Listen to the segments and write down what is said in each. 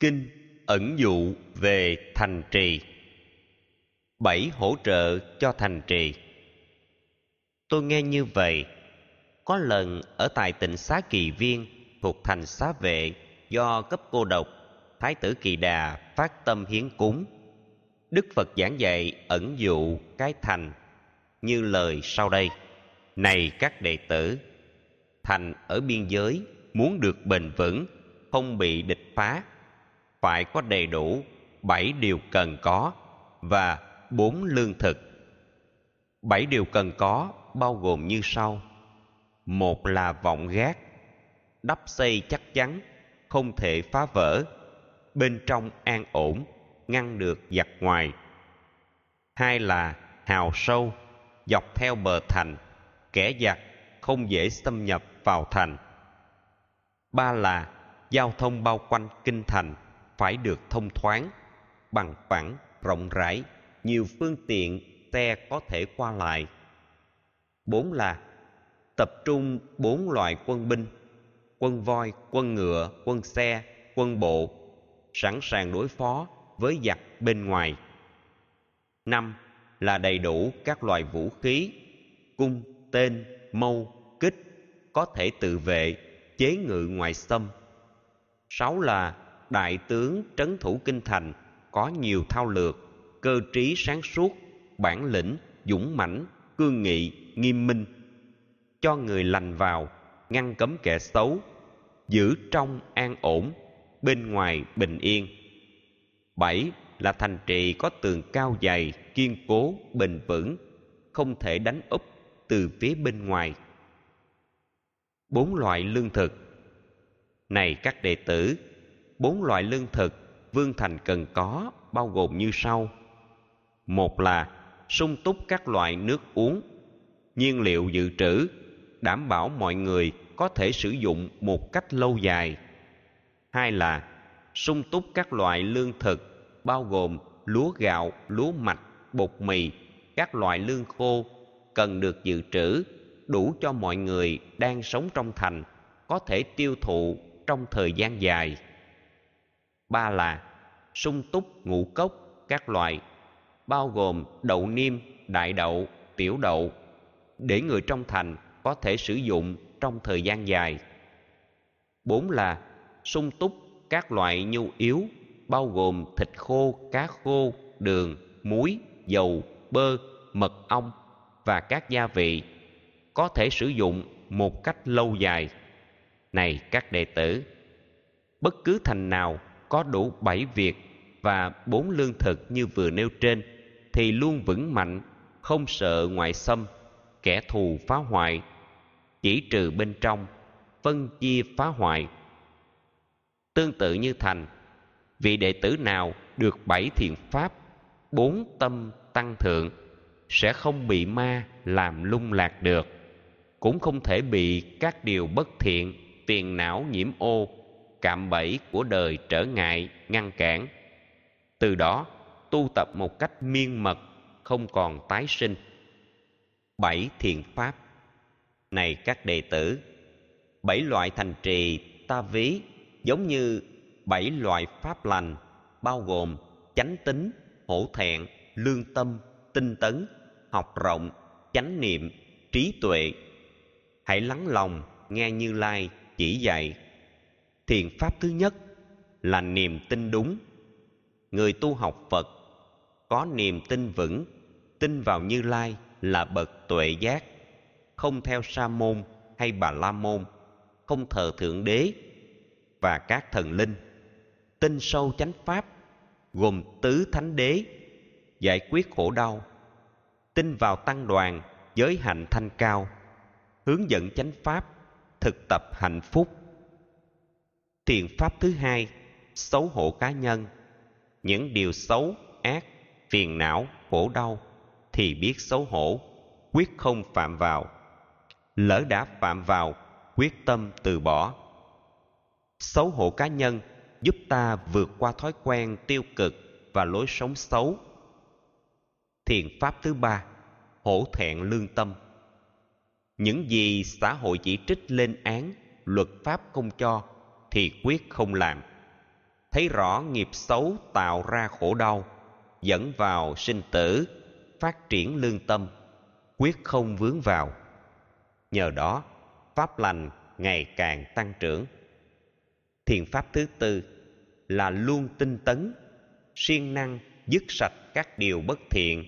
Kinh ẩn dụ về thành trì. Bảy hỗ trợ cho thành trì. Tôi nghe như vậy, Có lần ở tại tỉnh Xá Kỳ Viên thuộc thành Xá Vệ do cấp cô độc, Thái tử Kỳ Đà phát tâm hiến cúng. Đức Phật giảng dạy ẩn dụ cái thành như lời sau đây. Này các đệ tử, Thành ở biên giới muốn được bền vững, không bị địch phá phải có đầy đủ bảy điều cần có và bốn lương thực. Bảy điều cần có bao gồm như sau. Một là vọng gác, đắp xây chắc chắn, không thể phá vỡ, bên trong an ổn, ngăn được giặc ngoài. Hai là hào sâu, dọc theo bờ thành, kẻ giặc không dễ xâm nhập vào thành. Ba là giao thông bao quanh kinh thành phải được thông thoáng, bằng phẳng, rộng rãi, nhiều phương tiện xe có thể qua lại. Bốn là tập trung bốn loại quân binh, quân voi, quân ngựa, quân xe, quân bộ, sẵn sàng đối phó với giặc bên ngoài. Năm là đầy đủ các loại vũ khí, cung, tên, mâu, kích có thể tự vệ, chế ngự ngoại xâm sáu là đại tướng trấn thủ kinh thành có nhiều thao lược, cơ trí sáng suốt, bản lĩnh, dũng mãnh, cương nghị, nghiêm minh. Cho người lành vào, ngăn cấm kẻ xấu, giữ trong an ổn, bên ngoài bình yên. Bảy là thành trì có tường cao dày, kiên cố, bền vững, không thể đánh úp từ phía bên ngoài. Bốn loại lương thực. Này các đệ tử bốn loại lương thực vương thành cần có, bao gồm như sau. Một là sung túc các loại nước uống, nhiên liệu dự trữ, đảm bảo mọi người có thể sử dụng một cách lâu dài. Hai là sung túc các loại lương thực, bao gồm lúa gạo, lúa mạch, bột mì, các loại lương khô cần được dự trữ, đủ cho mọi người đang sống trong thành, có thể tiêu thụ trong thời gian dài ba là sung túc, ngũ cốc, các loại, bao gồm đậu niêm, đại đậu, tiểu đậu. Để người trong thành có thể sử dụng trong thời gian dài. Bốn là sung túc, các loại nhu yếu, bao gồm thịt khô, cá khô, đường, muối, dầu, bơ, mật ong và các gia vị. Có thể sử dụng một cách lâu dài. Này các đệ tử, bất cứ thành nào có đủ bảy việc và bốn lương thực như vừa nêu trên, thì luôn vững mạnh, không sợ ngoại xâm, kẻ thù phá hoại, chỉ trừ bên trong, phân chia phá hoại. Tương tự như thành, vị đệ tử nào được bảy thiện pháp, bốn tâm tăng thượng, sẽ không bị ma làm lung lạc được, cũng không thể bị các điều bất thiện, phiền não nhiễm ô cạm bẫy của đời trở ngại, ngăn cản. Từ đó, tu tập một cách miên mật, không còn tái sinh. Bảy thiền pháp. Này các đệ tử, bảy loại thành trì ta ví giống như bảy loại pháp lành, bao gồm chánh tính, hổ thẹn, lương tâm, tinh tấn, học rộng, chánh niệm, trí tuệ. Hãy lắng lòng nghe như lai chỉ dạy thiện pháp thứ nhất là niềm tin đúng. Người tu học phật có niềm tin vững, tin vào như lai là bậc tuệ giác, không theo sa môn hay bà la môn, không thờ thượng đế và các thần linh. Tin sâu chánh pháp gồm tứ thánh đế, giải quyết khổ đau, tin vào tăng đoàn, giới hạnh thanh cao, hướng dẫn chánh pháp, thực tập hạnh phúc thiện pháp thứ hai, xấu hổ cá nhân. Những điều xấu, ác, phiền não, khổ đau thì biết xấu hổ, quyết không phạm vào. Lỡ đã phạm vào, quyết tâm từ bỏ. Xấu hổ cá nhân giúp ta vượt qua thói quen tiêu cực và lối sống xấu. Thiện pháp thứ ba, hổ thẹn lương tâm. Những gì xã hội chỉ trích lên án, luật pháp không cho thì quyết không làm. Thấy rõ nghiệp xấu tạo ra khổ đau, dẫn vào sinh tử, phát triển lương tâm, quyết không vướng vào. Nhờ đó, pháp lành ngày càng tăng trưởng. Thiền pháp thứ tư là luôn tinh tấn, siêng năng dứt sạch các điều bất thiện,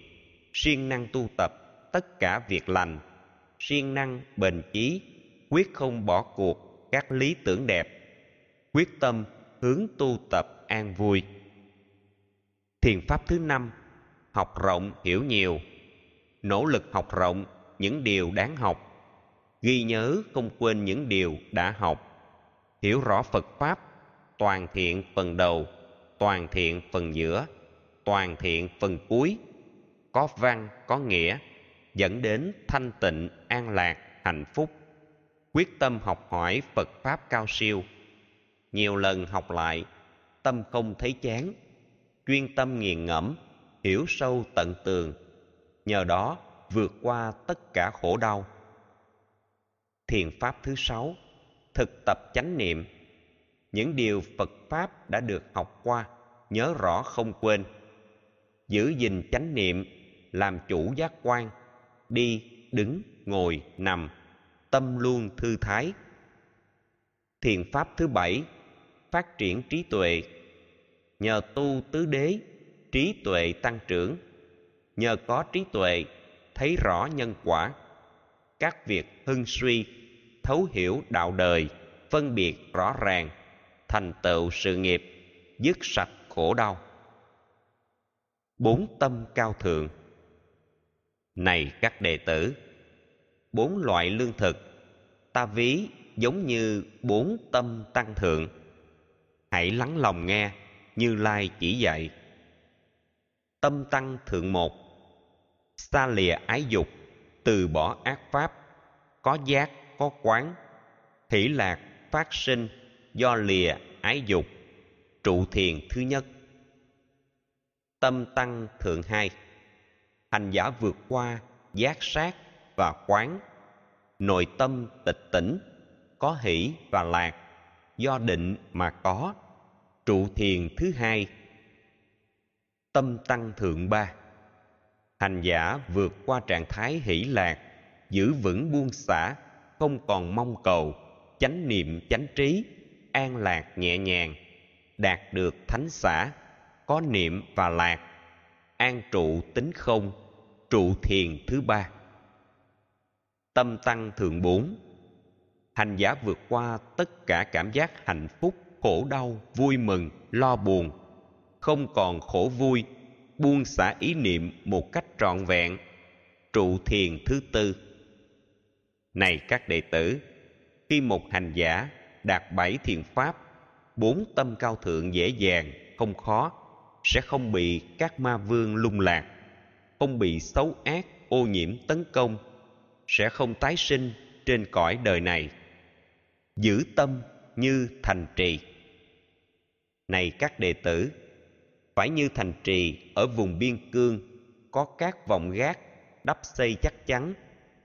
siêng năng tu tập tất cả việc lành, siêng năng bền chí, quyết không bỏ cuộc các lý tưởng đẹp quyết tâm hướng tu tập an vui. Thiền pháp thứ năm, học rộng hiểu nhiều. Nỗ lực học rộng những điều đáng học. Ghi nhớ không quên những điều đã học. Hiểu rõ phật pháp, toàn thiện phần đầu, toàn thiện phần giữa, toàn thiện phần cuối. Có văn, có nghĩa, dẫn đến thanh tịnh, an lạc, hạnh phúc. Quyết tâm học hỏi phật pháp cao siêu nhiều lần học lại, tâm không thấy chán, chuyên tâm nghiền ngẫm, hiểu sâu tận tường, nhờ đó vượt qua tất cả khổ đau. Thiền pháp thứ sáu, thực tập chánh niệm. Những điều phật pháp đã được học qua, nhớ rõ không quên. Giữ gìn chánh niệm, làm chủ giác quan, đi, đứng, ngồi, nằm, tâm luôn thư thái. Thiền pháp thứ bảy phát triển trí tuệ. Nhờ tu tứ đế, trí tuệ tăng trưởng. Nhờ có trí tuệ, thấy rõ nhân quả. Các việc hưng suy, thấu hiểu đạo đời, phân biệt rõ ràng, thành tựu sự nghiệp, dứt sạch khổ đau. Bốn tâm cao thượng. Này các đệ tử, bốn loại lương thực, ta ví giống như bốn tâm tăng thượng hãy lắng lòng nghe, như lai chỉ dạy. Tâm tăng thượng một. Xa lìa ái dục, từ bỏ ác pháp, có giác, có quán. Hỷ lạc phát sinh do lìa ái dục, trụ thiền thứ nhất. Tâm tăng thượng hai. Hành giả vượt qua giác sát và quán. Nội tâm tịch tỉnh, có hỷ và lạc do định mà có. Trụ thiền thứ hai. Tâm tăng thượng ba. Hành giả vượt qua trạng thái hỷ lạc, giữ vững buông xả, không còn mong cầu, chánh niệm, chánh trí, an lạc nhẹ nhàng, đạt được thánh xả, có niệm và lạc, an trụ tính không. Trụ thiền thứ ba. Tâm tăng thượng bốn hành giả vượt qua tất cả cảm giác hạnh phúc, khổ đau, vui mừng, lo buồn. Không còn khổ vui, buông xả ý niệm một cách trọn vẹn. Trụ thiền thứ tư. Này các đệ tử, khi một hành giả đạt bảy thiền pháp, bốn tâm cao thượng dễ dàng, không khó, sẽ không bị các ma vương lung lạc, không bị xấu ác, ô nhiễm tấn công, sẽ không tái sinh trên cõi đời này giữ tâm như thành trì. Này các đệ tử, phải như thành trì ở vùng biên cương, có các vòng gác đắp xây chắc chắn,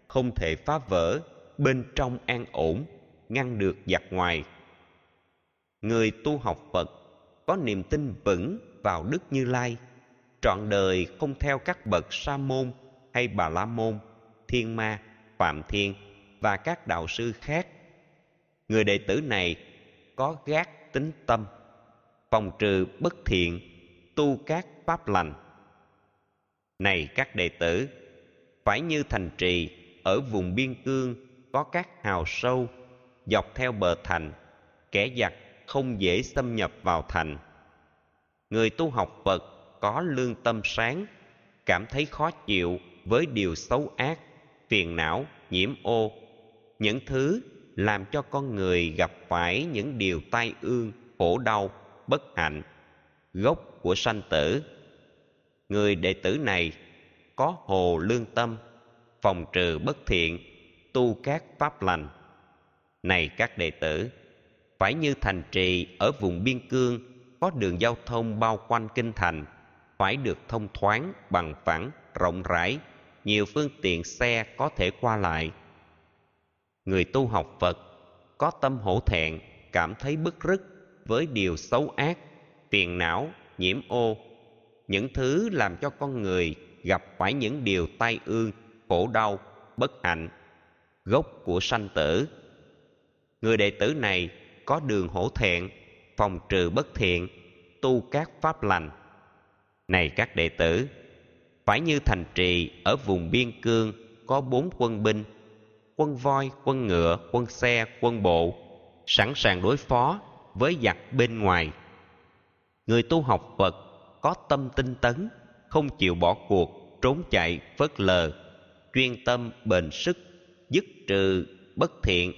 không thể phá vỡ bên trong an ổn, ngăn được giặc ngoài. Người tu học phật có niềm tin vững vào đức như lai, trọn đời không theo các bậc sa môn hay bà la môn, thiên ma, phạm thiên và các đạo sư khác người đệ tử này có gác tính tâm, phòng trừ bất thiện, tu các pháp lành. Này các đệ tử, phải như thành trì ở vùng biên cương có các hào sâu, dọc theo bờ thành, kẻ giặc không dễ xâm nhập vào thành. Người tu học phật có lương tâm sáng, cảm thấy khó chịu với điều xấu ác, phiền não, nhiễm ô. Những thứ làm cho con người gặp phải những điều tai ương, khổ đau, bất hạnh. Gốc của sanh tử. Người đệ tử này có hồ lương tâm, phòng trừ bất thiện, tu các pháp lành. Này các đệ tử, phải như thành trì ở vùng biên cương, có đường giao thông bao quanh kinh thành, phải được thông thoáng, bằng phẳng, rộng rãi, nhiều phương tiện xe có thể qua lại người tu học phật có tâm hổ thẹn, cảm thấy bức rứt với điều xấu ác, phiền não, nhiễm ô. Những thứ làm cho con người gặp phải những điều tai ương, khổ đau, bất hạnh. Gốc của sanh tử. Người đệ tử này có đường hổ thẹn, phòng trừ bất thiện, tu các pháp lành. Này các đệ tử, phải như thành trì ở vùng biên cương có bốn quân binh quân voi, quân ngựa, quân xe, quân bộ, sẵn sàng đối phó với giặc bên ngoài. Người tu học phật có tâm tinh tấn, không chịu bỏ cuộc, trốn chạy, phớt lờ, chuyên tâm bền sức, dứt trừ bất thiện,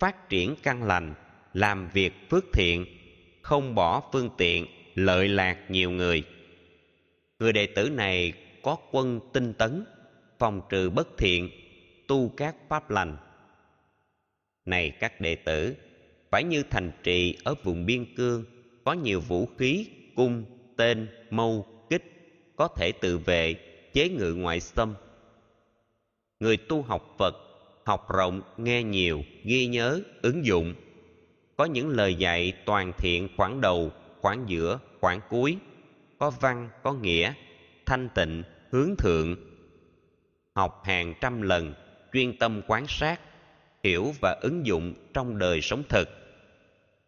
phát triển căn lành, làm việc phước thiện, không bỏ phương tiện, lợi lạc nhiều người. Người đệ tử này có quân tinh tấn, phòng trừ bất thiện tu các pháp lành. Này các đệ tử, phải như thành trì ở vùng biên cương, có nhiều vũ khí, cung, tên, mâu, kích, có thể tự vệ, chế ngự ngoại xâm người tu học phật, học rộng, nghe nhiều, ghi nhớ, ứng dụng. Có những lời dạy toàn thiện khoảng đầu, khoảng giữa, khoảng cuối. Có văn, có nghĩa, thanh tịnh, hướng thượng. Học hàng trăm lần chuyên tâm quán sát, hiểu và ứng dụng trong đời sống thực.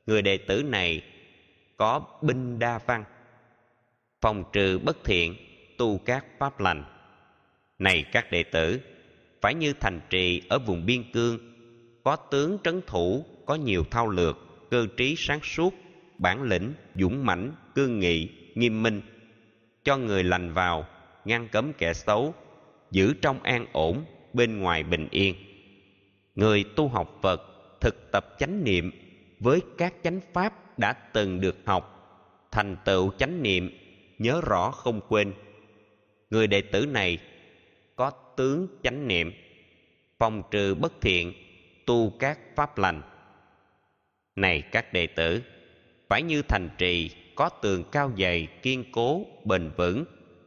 Người đệ tử này có binh đa văn, phòng trừ bất thiện, tu các pháp lành. Này các đệ tử, phải như thành trì ở vùng biên cương, có tướng trấn thủ, có nhiều thao lược, cơ trí sáng suốt, bản lĩnh, dũng mãnh, cương nghị, nghiêm minh. Cho người lành vào, ngăn cấm kẻ xấu, giữ trong an ổn bên ngoài bình yên. Người tu học phật thực tập chánh niệm với các chánh pháp đã từng được học, thành tựu chánh niệm, nhớ rõ không quên. Người đệ tử này có tướng chánh niệm, phòng trừ bất thiện, tu các pháp lành. Này các đệ tử, phải như thành trì có tường cao dày kiên cố, bền vững,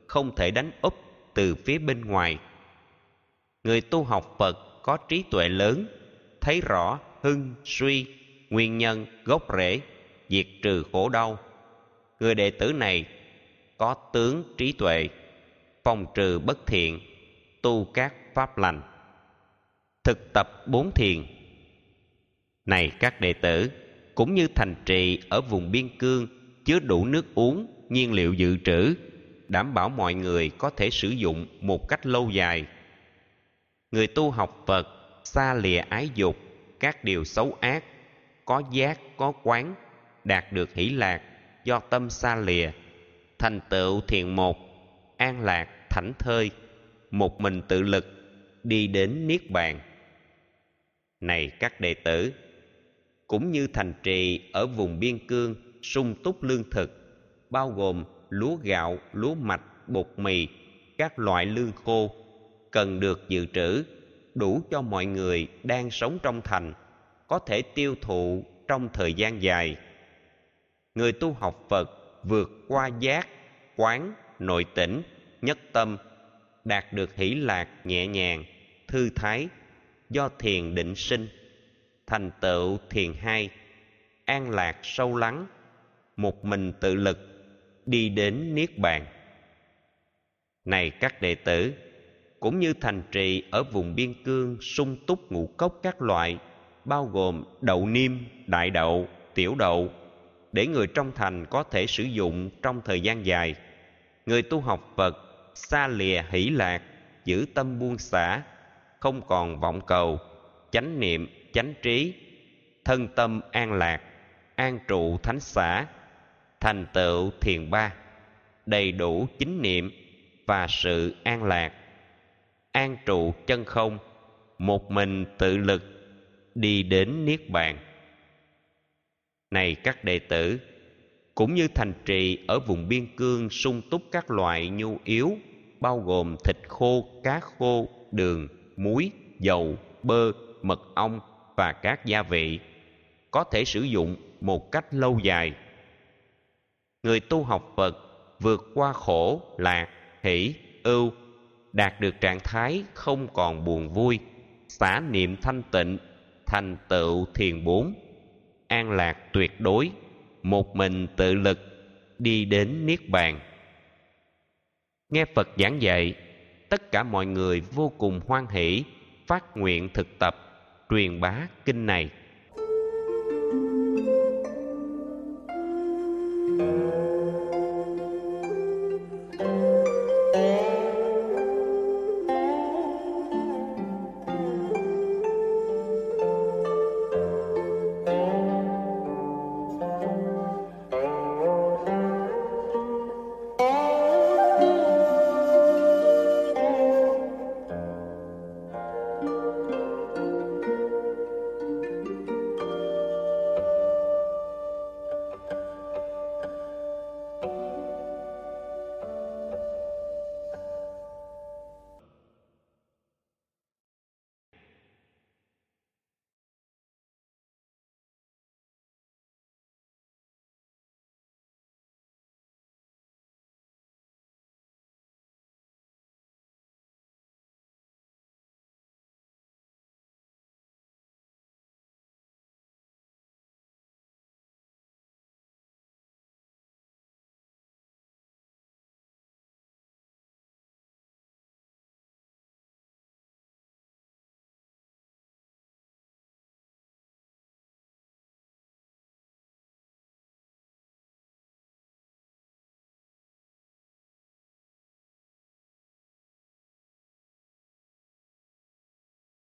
không thể đánh úp từ phía bên ngoài người tu học phật có trí tuệ lớn, thấy rõ hưng, suy, nguyên nhân, gốc rễ, diệt trừ khổ đau. Người đệ tử này có tướng trí tuệ, phòng trừ bất thiện, tu các pháp lành. Thực tập bốn thiền. Này các đệ tử, cũng như thành trì ở vùng biên cương, chứa đủ nước uống, nhiên liệu dự trữ, đảm bảo mọi người có thể sử dụng một cách lâu dài người tu học phật xa lìa ái dục, các điều xấu ác, có giác, có quán, đạt được hỷ lạc do tâm xa lìa, thành tựu thiền một, an lạc, thảnh thơi, một mình tự lực, đi đến niết bàn. Này các đệ tử, cũng như thành trì ở vùng biên cương sung túc lương thực, bao gồm lúa gạo, lúa mạch, bột mì, các loại lương khô cần được dự trữ, đủ cho mọi người đang sống trong thành, có thể tiêu thụ trong thời gian dài. Người tu học phật vượt qua giác, quán, nội tỉnh, nhất tâm, đạt được hỷ lạc nhẹ nhàng, thư thái, do thiền định sinh, thành tựu thiền hai, an lạc sâu lắng, một mình tự lực, đi đến niết bàn. Này các đệ tử cũng như thành trì ở vùng biên cương sung túc ngũ cốc các loại, bao gồm đậu niêm, đại đậu, tiểu đậu, để người trong thành có thể sử dụng trong thời gian dài. Người tu học phật xa lìa hỷ lạc, giữ tâm buông xả, không còn vọng cầu, chánh niệm, chánh trí, thân tâm an lạc, an trụ thánh xã thành tựu thiền ba, đầy đủ chính niệm và sự an lạc an trụ chân không, một mình tự lực đi đến niết bàn. Này các đệ tử, cũng như thành trì ở vùng biên cương sung túc các loại nhu yếu, bao gồm thịt khô, cá khô, đường, muối, dầu, bơ, mật ong và các gia vị, có thể sử dụng một cách lâu dài. Người tu học phật vượt qua khổ, lạc, hỷ, ưu đạt được trạng thái không còn buồn vui, xả niệm thanh tịnh, thành tựu thiền bốn. An lạc tuyệt đối, một mình tự lực, đi đến niết bàn. Nghe phật giảng dạy, tất cả mọi người vô cùng hoan hỷ, phát nguyện thực tập, truyền bá kinh này.